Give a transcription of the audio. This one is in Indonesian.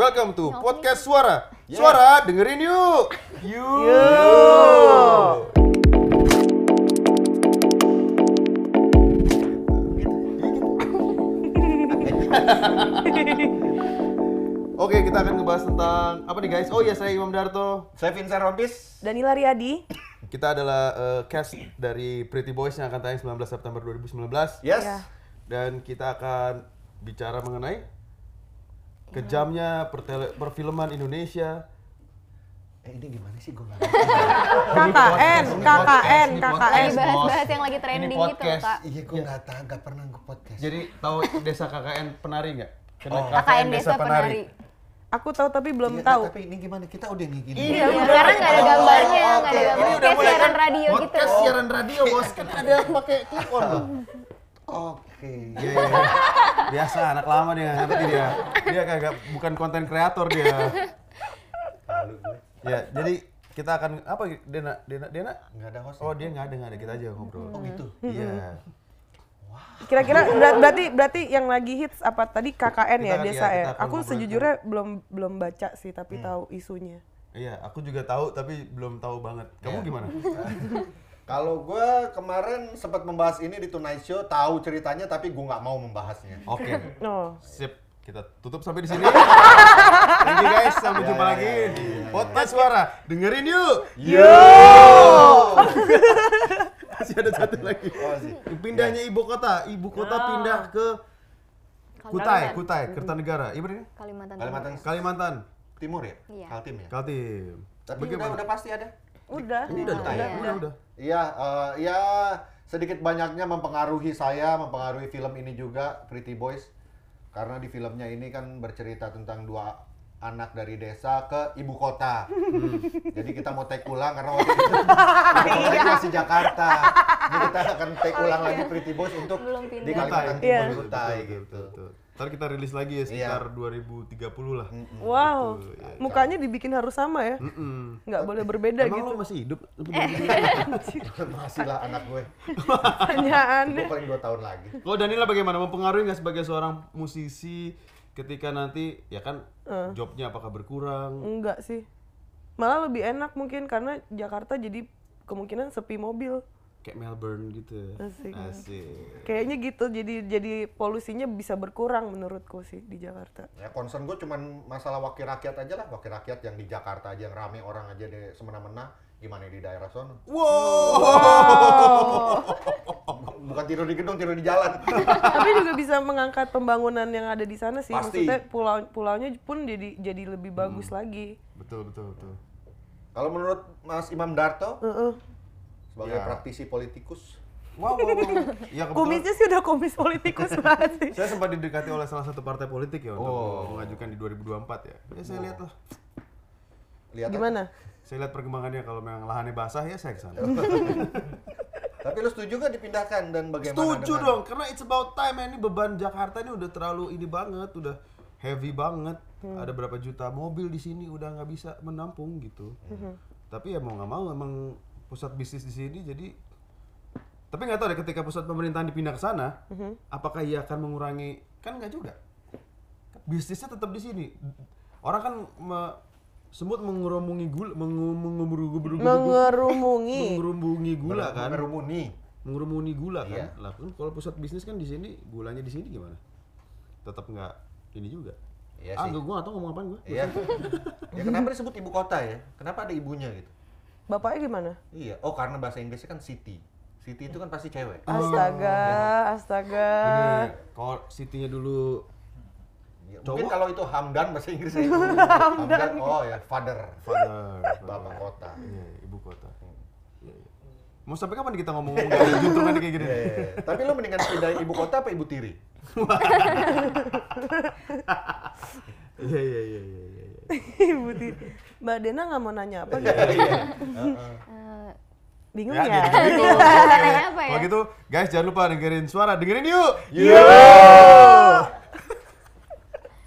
Welcome to podcast Suara. Suara dengerin yuk. Yuk. Oke, kita akan ngebahas tentang apa nih guys? Oh ya, saya Imam Darto. Saya Vincent Rompis. Danila Riyadi. Kita adalah eh, cast dari Pretty Boys yang akan tayang 19 September 2019. Yes. Ya. Dan kita akan bicara mengenai kejamnya pertele- perfilman Indonesia. Eh ini gimana sih gue KKN, KKN, KKN. Lagi bahas-bahas yang lagi trending gitu, podcast. Kak. Iya gue nggak tahu, nggak pernah gue podcast. Jadi tahu desa KKN Penari nggak? Kena Oh. KKN Desa Penari. Aku tahu tapi belum Iya, tahu. Tapi ini gimana? Kita udah nih gini. Iya, Ya, sekarang nggak ada gambarnya, nggak ada udah Kayak mulai siaran kan radio gitu. Podcast siaran radio bos kan ada yang pakai clip on. loh. Oke. Iya, iya. Biasa anak lama dia ngerti dia. Dia kagak bukan konten kreator dia. Ya, jadi kita akan apa Dena Dena Dena? nggak ada host. Oh, dia nggak ada nggak ada kita aja ngobrol. Oh gitu. Iya. Kira-kira ber- berarti berarti yang lagi hits apa tadi KKN ya Kita- desa ya. kita akan Aku sejujurnya belum belum baca sih tapi tahu isunya. Iya, aku juga tahu tapi belum tahu banget. Kamu Iya. gimana? Kalau gue kemarin sempat membahas ini di Tonight Show, tahu ceritanya tapi gue nggak mau membahasnya. Oke. Oh. Sip, kita tutup sampai di sini. Thank you guys, sampai Ya, jumpa ya, lagi ya, di ya, ya. podcast suara. Dengerin yuk. Yo. Masih ada satu lagi. Oh, sih. Pindahnya ibu kota, ibu kota pindah ke Kutai, Kutai, Kertanegara. Iya ini? Kalimantan. Kalimantan Kalimantan, Timur ya? Iya. Kaltim ya? Kaltim. Tapi udah, udah pasti ada. Udah. Ini udah, Kutai udah, ya? udah, udah. Iya, eh, ya sedikit banyaknya mempengaruhi saya, mempengaruhi film ini juga Pretty Boys. Karena di filmnya ini kan bercerita tentang dua anak dari desa ke ibu kota. Jadi kita mau take ulang karena waktu itu ibu kotanya masih Jakarta. Jadi kita akan take ulang lagi Pretty Boys untuk di Kalimantan Kutai. Timur Iya. Kutai Betul, gitu. betul, betul. Ntar kita rilis lagi ya sekitar 2030 lah. Wow. Gitu, ya. Mukanya dibikin harus sama ya. Mm-mm. Nggak boleh berbeda Emang gitu. lo masih hidup? Masih lah anak gue. Gue Pertanyaannya. paling dua tahun lagi. Kalau Danila bagaimana? Mempengaruhi nggak sebagai seorang musisi ketika nanti ya kan jobnya apakah berkurang? Enggak sih. Malah lebih enak mungkin karena Jakarta jadi kemungkinan sepi mobil. Kayak Melbourne gitu. Asik. Asik. Kayaknya gitu. Jadi jadi polusinya bisa berkurang menurutku sih di Jakarta. Ya concern gue cuman masalah wakil rakyat aja lah, wakil rakyat yang di Jakarta aja yang rame orang aja di semena-mena, gimana di daerah sono? Wow. Bukan tidur di gedung, tidur di jalan. Tapi juga bisa mengangkat pembangunan yang ada di sana sih. Pasti. Maksudnya pulau pulaunya pun jadi jadi lebih bagus Hmm. lagi. betul betul betul. Kalau menurut Mas Imam Darto Heeh. sebagai Ya. Praktisi politikus, Wow, wow, wow. Ya Kumisnya sih udah kumis politikus banget sih. saya sempat didekati oleh salah satu partai politik ya untuk Oh. mengajukan di 2024 ya. Ya saya lihat lah. lihat Gimana? Saya lihat perkembangannya kalau memang lahannya basah ya saya ke sana. Tapi lu setuju gak dipindahkan dan bagaimana Setuju dengan- dong, karena it's about time ya. Ini beban Jakarta ini udah terlalu ini banget, udah heavy banget. Ada berapa juta mobil di sini udah nggak bisa menampung gitu. Tapi ya mau nggak mau emang pusat bisnis di sini jadi tapi nggak tahu deh ketika pusat pemerintahan dipindah ke sana, apakah ia akan mengurangi? Kan nggak juga. Bisnisnya tetap di sini. Orang kan me- semut mengerumungi gula, mengu- mengerumungi Mengerumungi. mengerumungi gula kan Mengerumuni. mengerumuni gula kan. Iya. Lah kan kalau pusat bisnis kan di sini, gulanya di sini gimana? Tetap nggak ini juga. Iya ah, sih. gue nggak tahu ngomong apaan gue. Iya. ya kenapa disebut ibu kota ya? Kenapa ada ibunya gitu? Bapaknya gimana? Iya. Oh karena bahasa Inggrisnya kan city. City itu kan pasti cewek. Astaga, astaga. Ini kalau Siti-nya dulu Ya, mungkin kalau itu Hamdan bahasa Inggrisnya. Hamdan. Oh ya, father. father, Bapak kota. Iya, ibu kota. Iya, iya. Mau sampai kapan kita ngomong dari juntrungan kayak gini? Iya, iya, iya. Tapi lu mendingan pindah ibu kota apa ibu tiri? Iya, iya, iya, iya, iya. iya. Ibu Mbak Dena nggak mau nanya apa gitu? Iya. Eh, Bingung Ya, ya? Bingung, mau nanya apa ya? Kalau gitu, guys jangan lupa dengerin suara, dengerin yuk. Yo!